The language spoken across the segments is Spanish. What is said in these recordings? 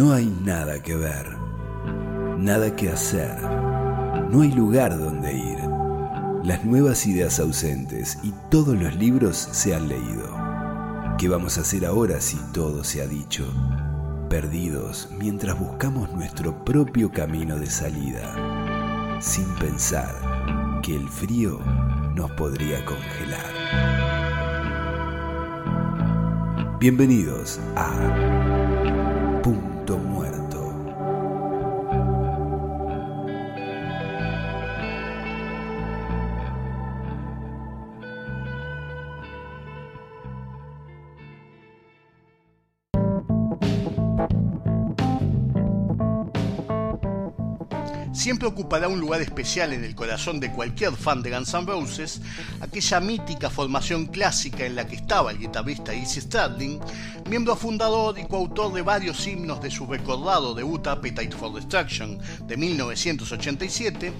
No hay nada que ver, nada que hacer, no hay lugar donde ir. Las nuevas ideas ausentes y todos los libros se han leído. ¿Qué vamos a hacer ahora si todo se ha dicho? Perdidos mientras buscamos nuestro propio camino de salida, sin pensar que el frío nos podría congelar. Bienvenidos a siempre ocupará un lugar especial en el corazón de cualquier fan de Guns N' Roses, aquella mítica formación clásica en la que estaba el guitarrista Izzy Stradlin, miembro fundador y coautor de varios himnos de su recordado debut Appetite for Destruction de 1987,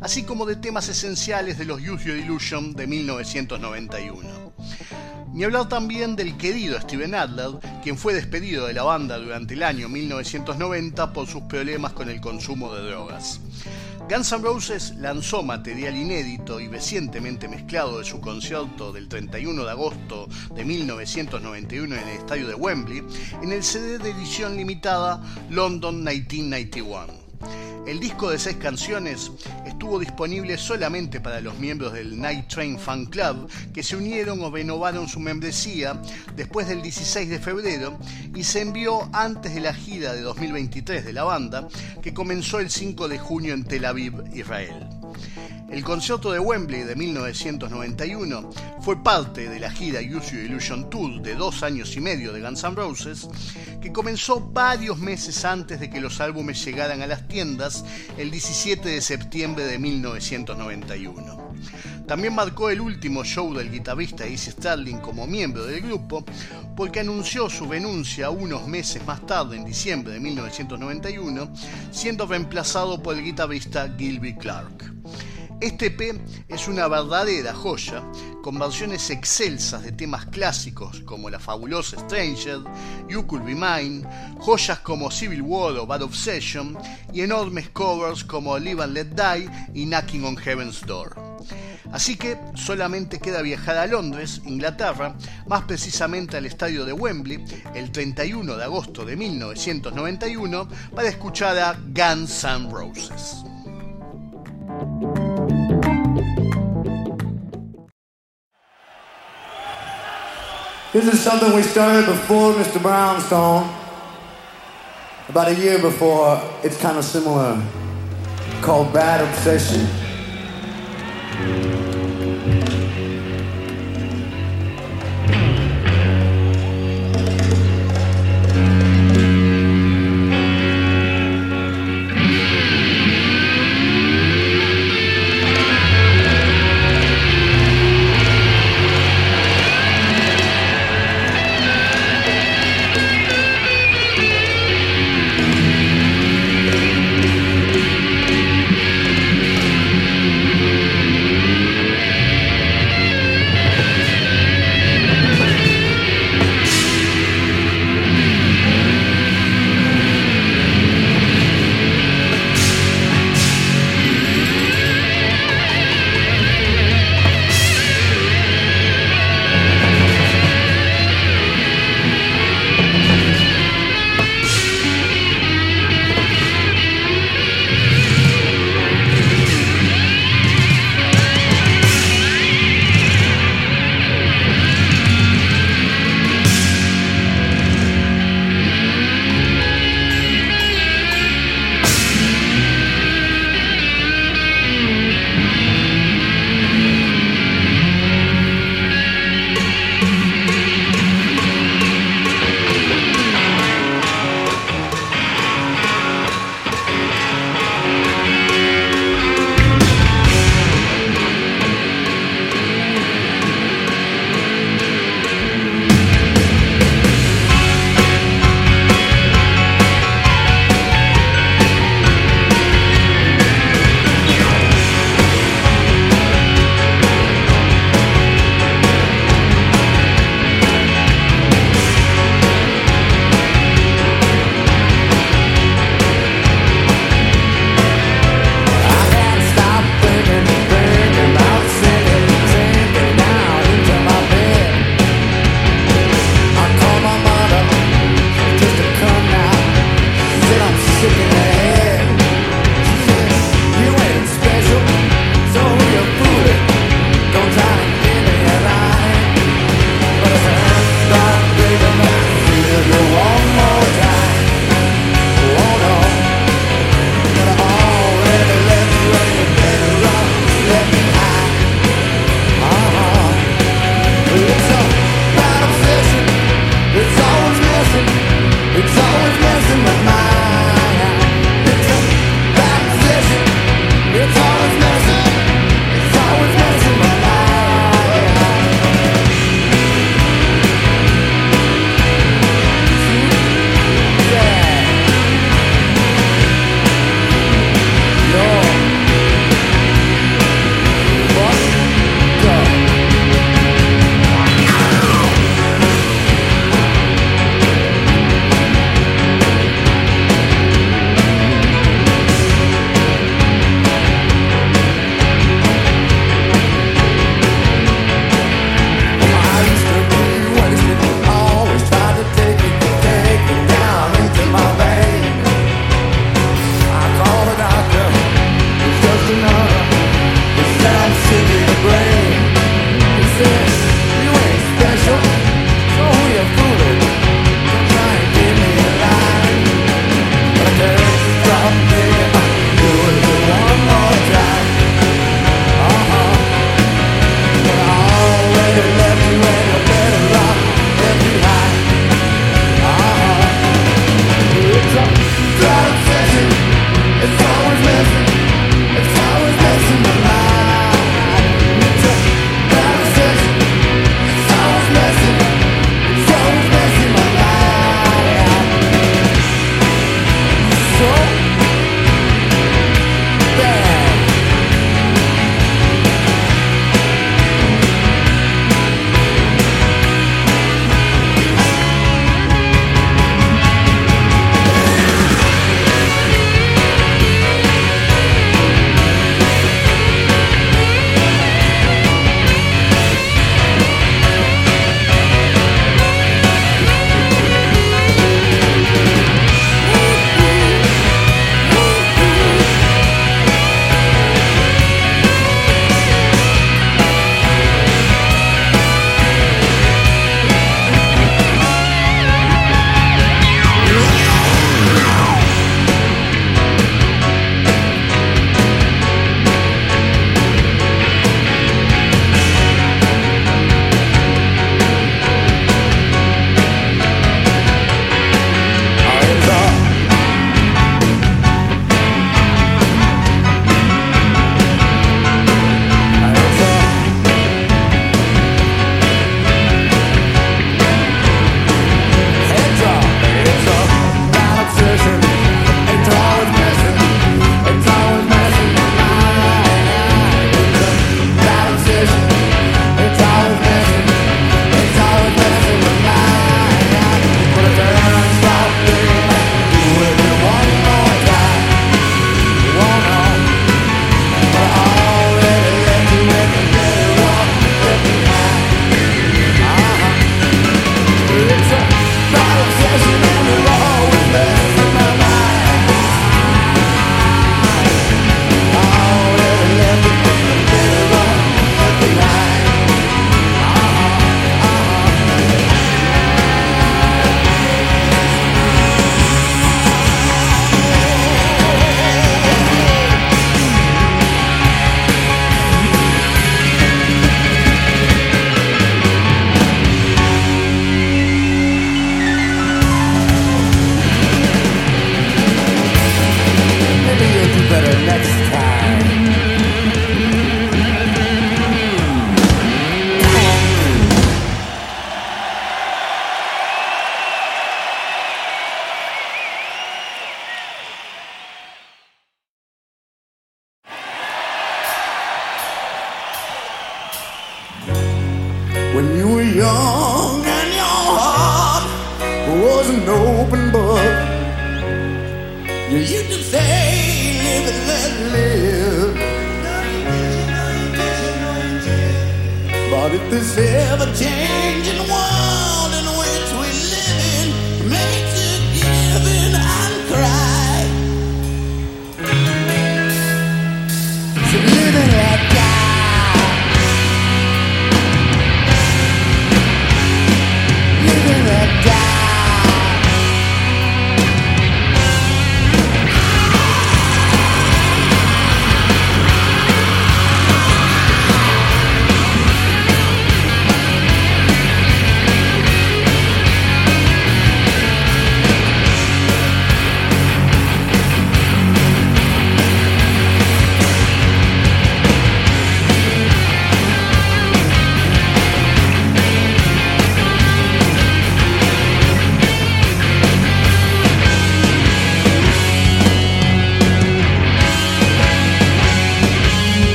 así como de temas esenciales de los Use Your Illusion de 1991. Ni hablar también del querido Steven Adler, quien fue despedido de la banda durante el año 1990 por sus problemas con el consumo de drogas. Guns N' Roses lanzó material inédito y recientemente mezclado de su concierto del 31 de agosto de 1991 en el estadio de Wembley en el CD de edición limitada London 1991. El disco de seis canciones estuvo disponible solamente para los miembros del Night Train Fan Club que se unieron o renovaron su membresía después del 16 de febrero y se envió antes de la gira de 2023 de la banda que comenzó el 5 de junio en Tel Aviv, Israel. El concierto de Wembley de 1991 fue parte de la gira Use Illusion Tour de dos años y medio de Guns N' Roses, que comenzó varios meses antes de que los álbumes llegaran a las tiendas el 17 de septiembre de 1991. También marcó el último show del guitarrista Izzy Stradlin como miembro del grupo, porque anunció su renuncia unos meses más tarde, en diciembre de 1991, siendo reemplazado por el guitarrista Gilby Clark. Este EP es una verdadera joya, con versiones excelsas de temas clásicos como la fabulosa Stranger, You Could Be Mine, joyas como Civil War o Bad Obsession y enormes covers como Live and Let Die y Knocking on Heaven's Door. Así que solamente queda viajar a Londres, Inglaterra, más precisamente al estadio de Wembley, el 31 de agosto de 1991, para escuchar a Guns N' Roses. This is something we started before Mr. Brownstone. About a year before, it's kind of similar, called Bad Obsession.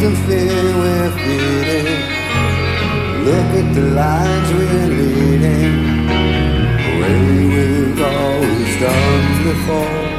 can feel we're feeding. Look at the lines we're leading, the way we've always done before.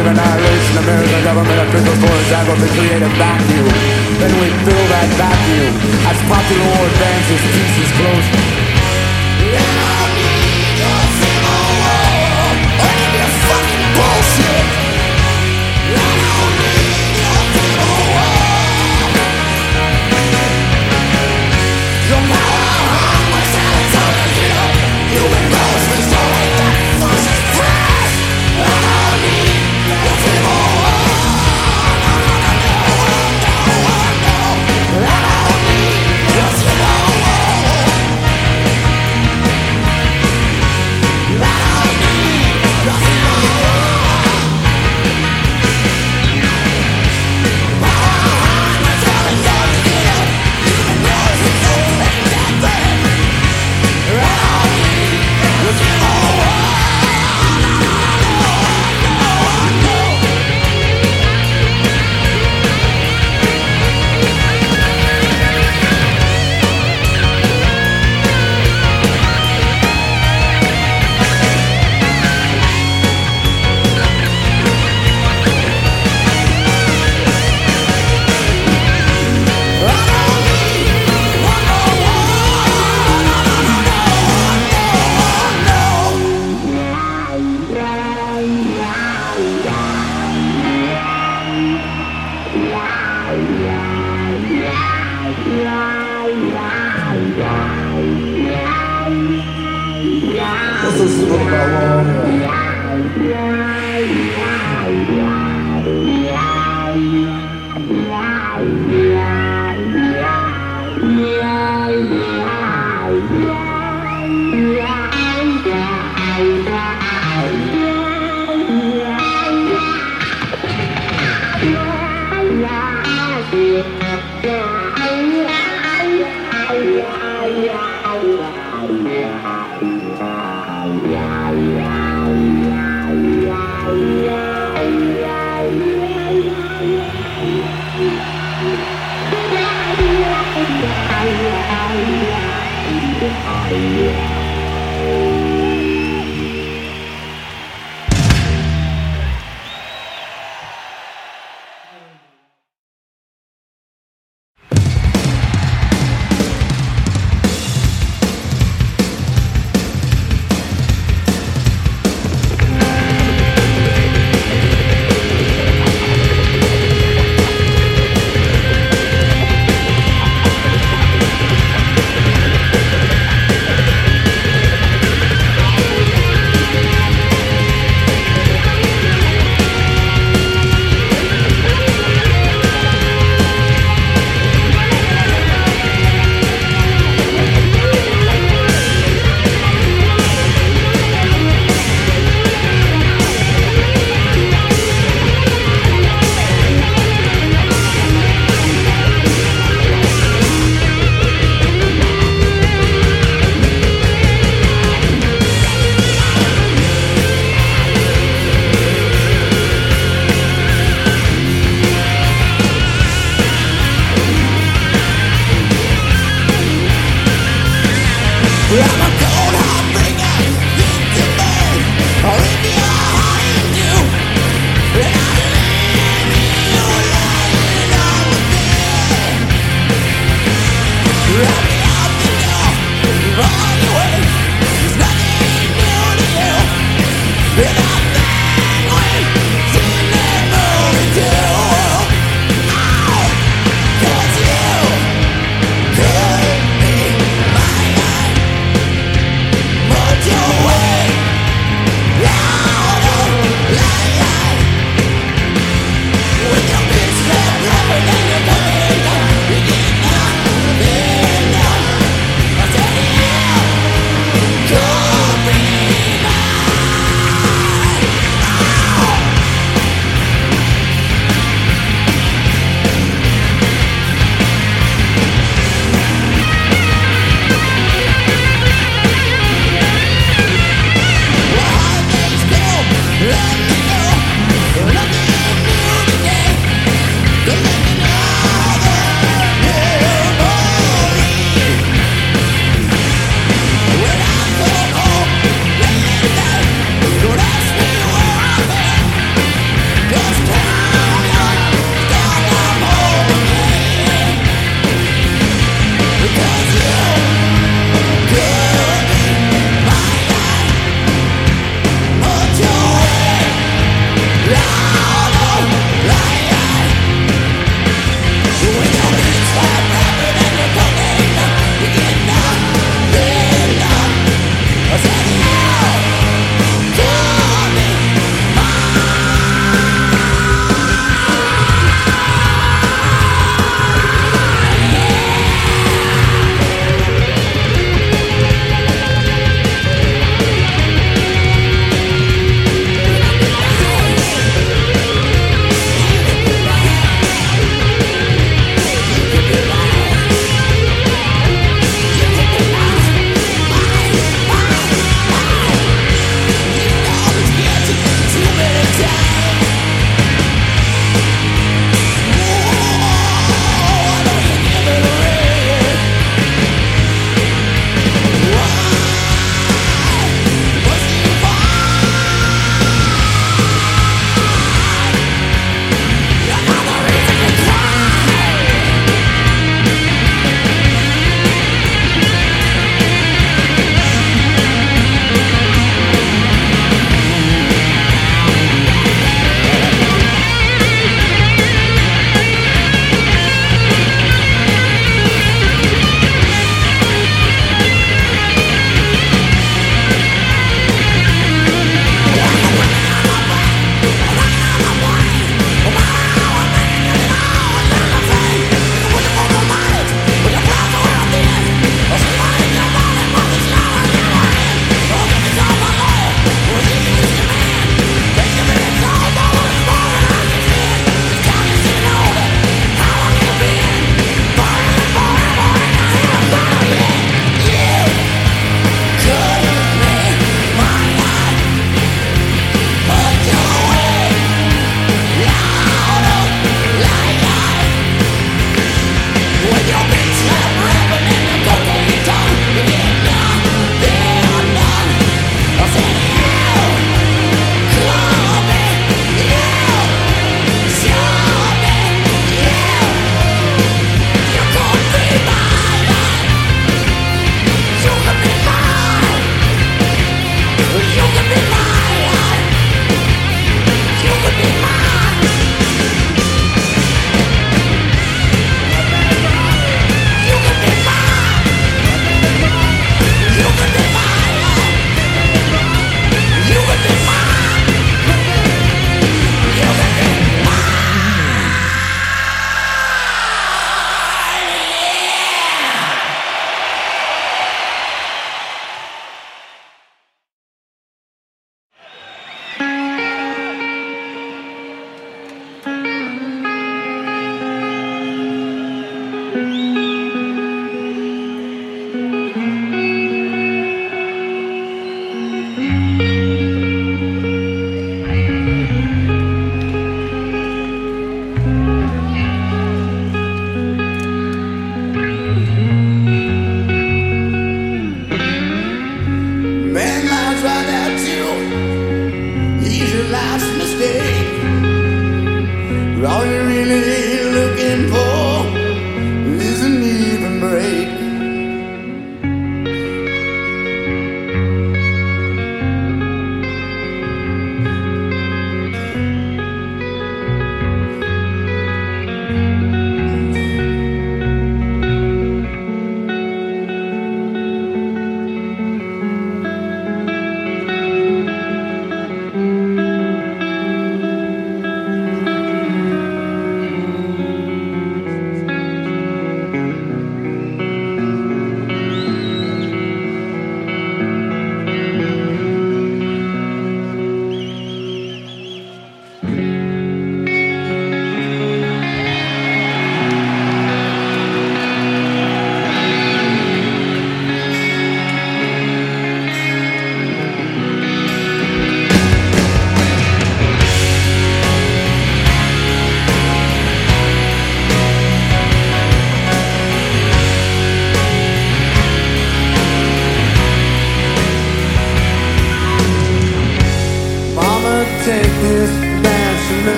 Selective annihilation, American government officials for example, create a vacuum. Then we fill that vacuum as popular war advances, peace is close.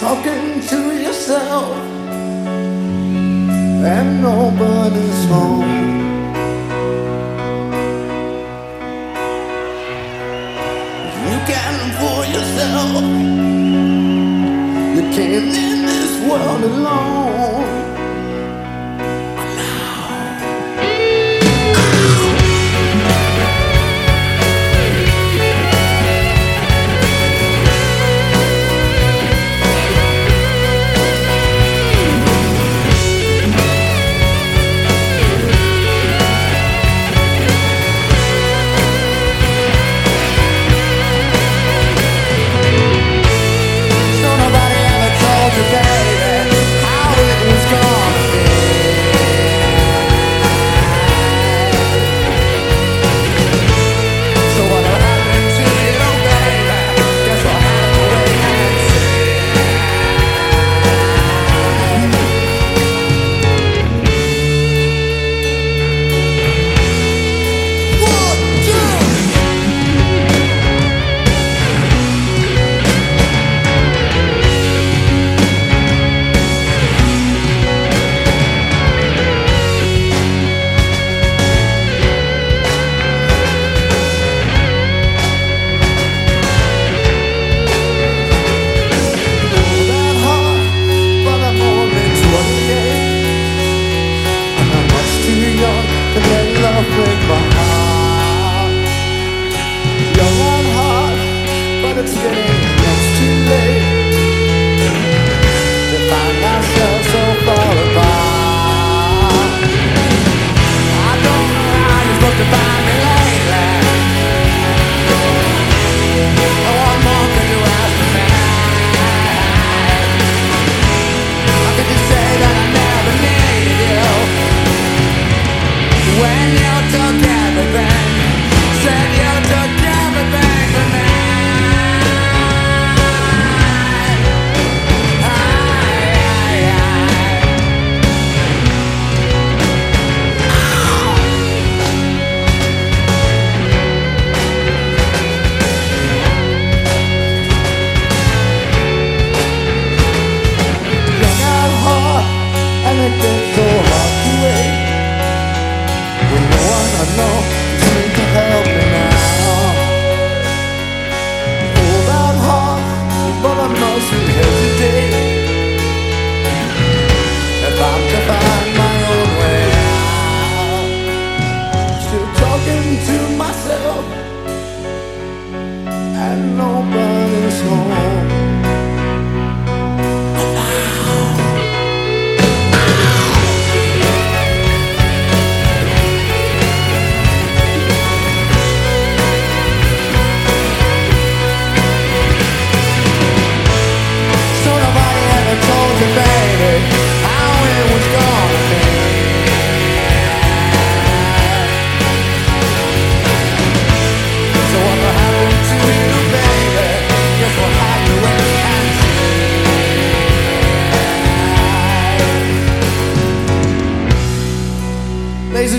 talking to yourself, and nobody's home.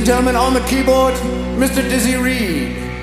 gentlemen, on the keyboard, Mr. Dizzy Reed.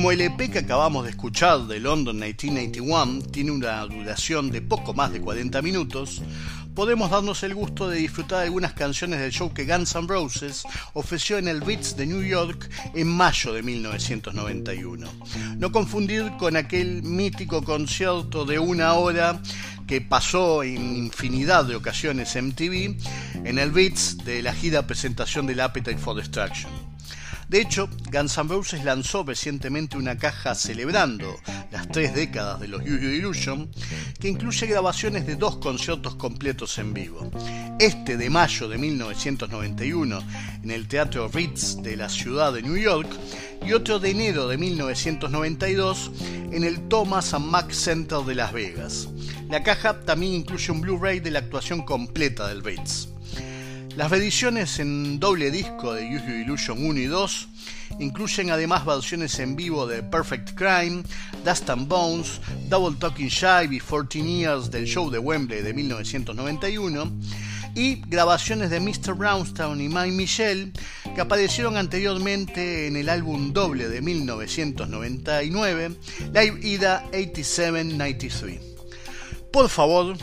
Como el EP que acabamos de escuchar de London 1991 tiene una duración de poco más de 40 minutos, podemos darnos el gusto de disfrutar algunas canciones del show que Guns N' Roses ofreció en el Beats de New York en mayo de 1991. No confundir con aquel mítico concierto de una hora que pasó en infinidad de ocasiones en MTV en el Beats de la gira presentación del Appetite for Destruction. De hecho, Guns N' Roses lanzó recientemente una caja celebrando las tres décadas de los Your Illusion, que incluye grabaciones de dos conciertos completos en vivo. Este de mayo de 1991 en el Teatro Ritz de la ciudad de New York y otro de enero de 1992 en el Thomas and Mack Center de Las Vegas. La caja también incluye un Blu-ray de la actuación completa del Ritz. Las reediciones en doble disco de Your Illusion 1 y 2 incluyen además versiones en vivo de Perfect Crime, Dust and Bones, Double Talking Shy y 14 Years del show de Wembley de 1991 y grabaciones de Mr. Brownstown y My Michelle que aparecieron anteriormente en el álbum doble de 1999, Live Ida 8793. Por favor,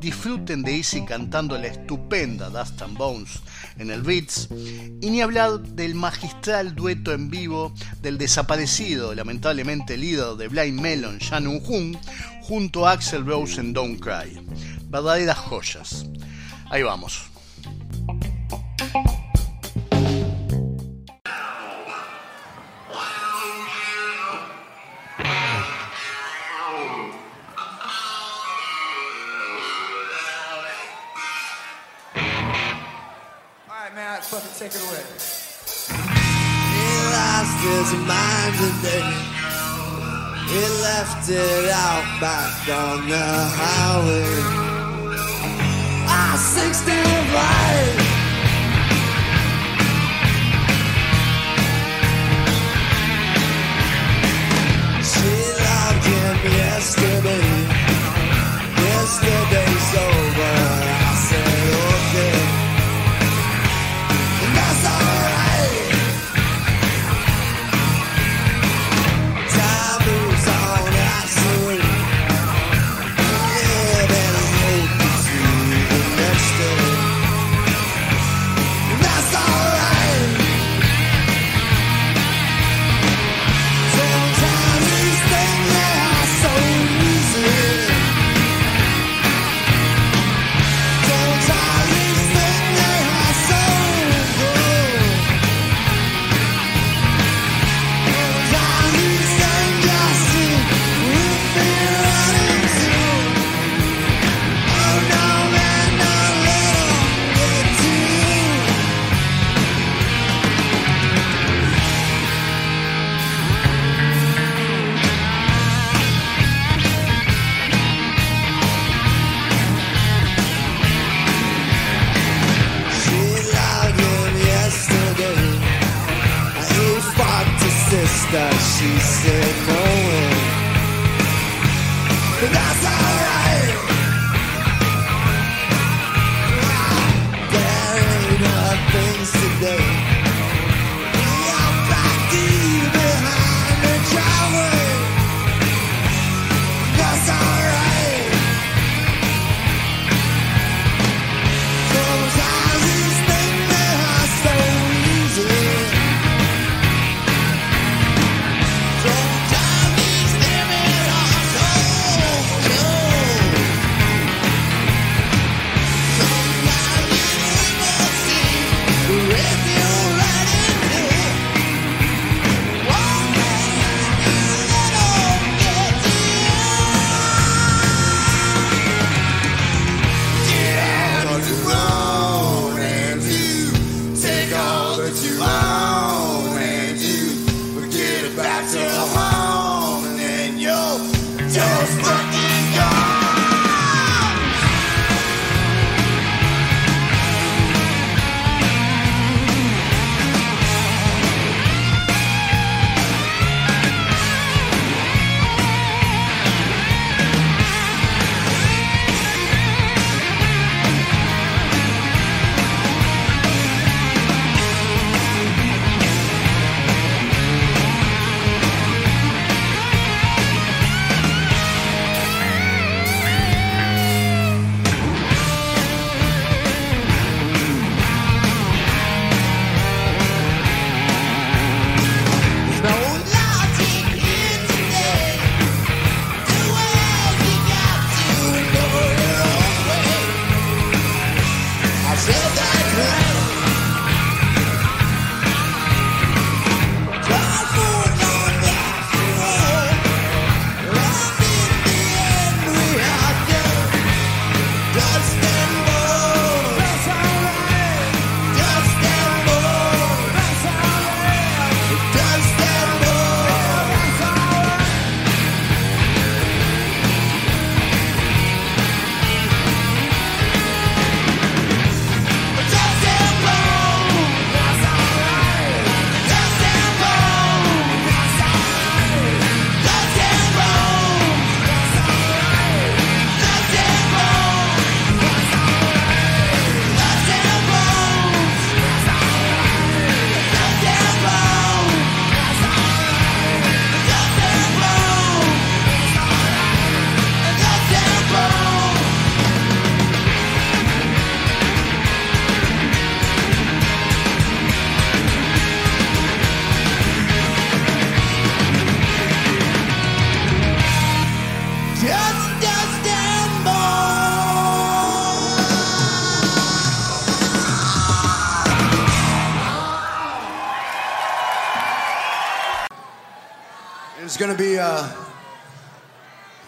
disfruten de Easy cantando la estupenda Dust and Bones en el Beats y ni hablar del magistral dueto en vivo del desaparecido, lamentablemente líder de Blind Melon, Shan Hun, junto a Axel Rose en Don't Cry. Verdaderas joyas. Ahí vamos. Take it away. He lost his mind today. He left it out back on the highway. I 65. She loved him yesterday.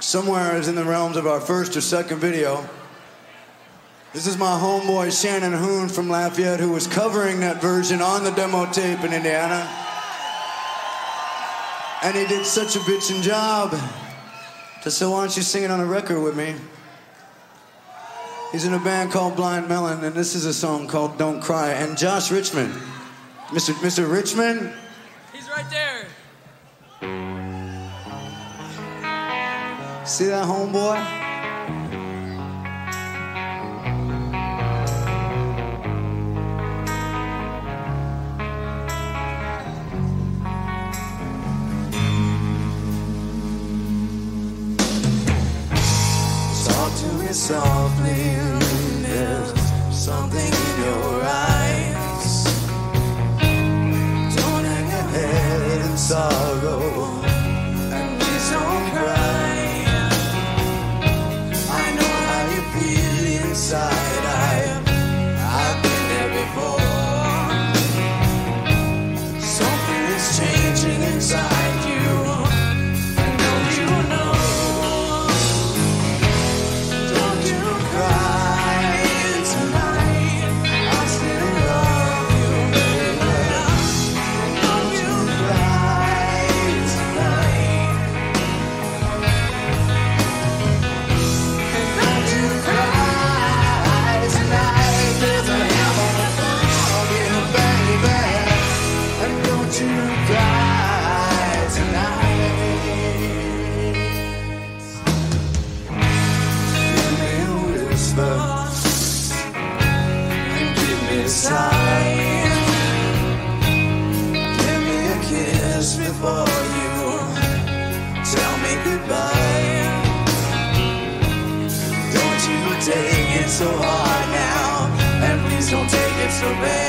Somewhere is in the realms of our first or second video. This is my homeboy Shannon Hoon from Lafayette who was covering that version on the demo tape in Indiana. And he did such a bitchin' job. So, so why don't you sing it on a record with me? He's in a band called Blind Melon, and this is a song called Don't Cry. And Josh Richmond, Mr. Mr. Richmond, He's right there. See that homeboy? Talk to me softly. There's something in your eyes. Don't hang your head in sorrow. Take it so hard now, and please don't take it so bad.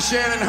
Shannon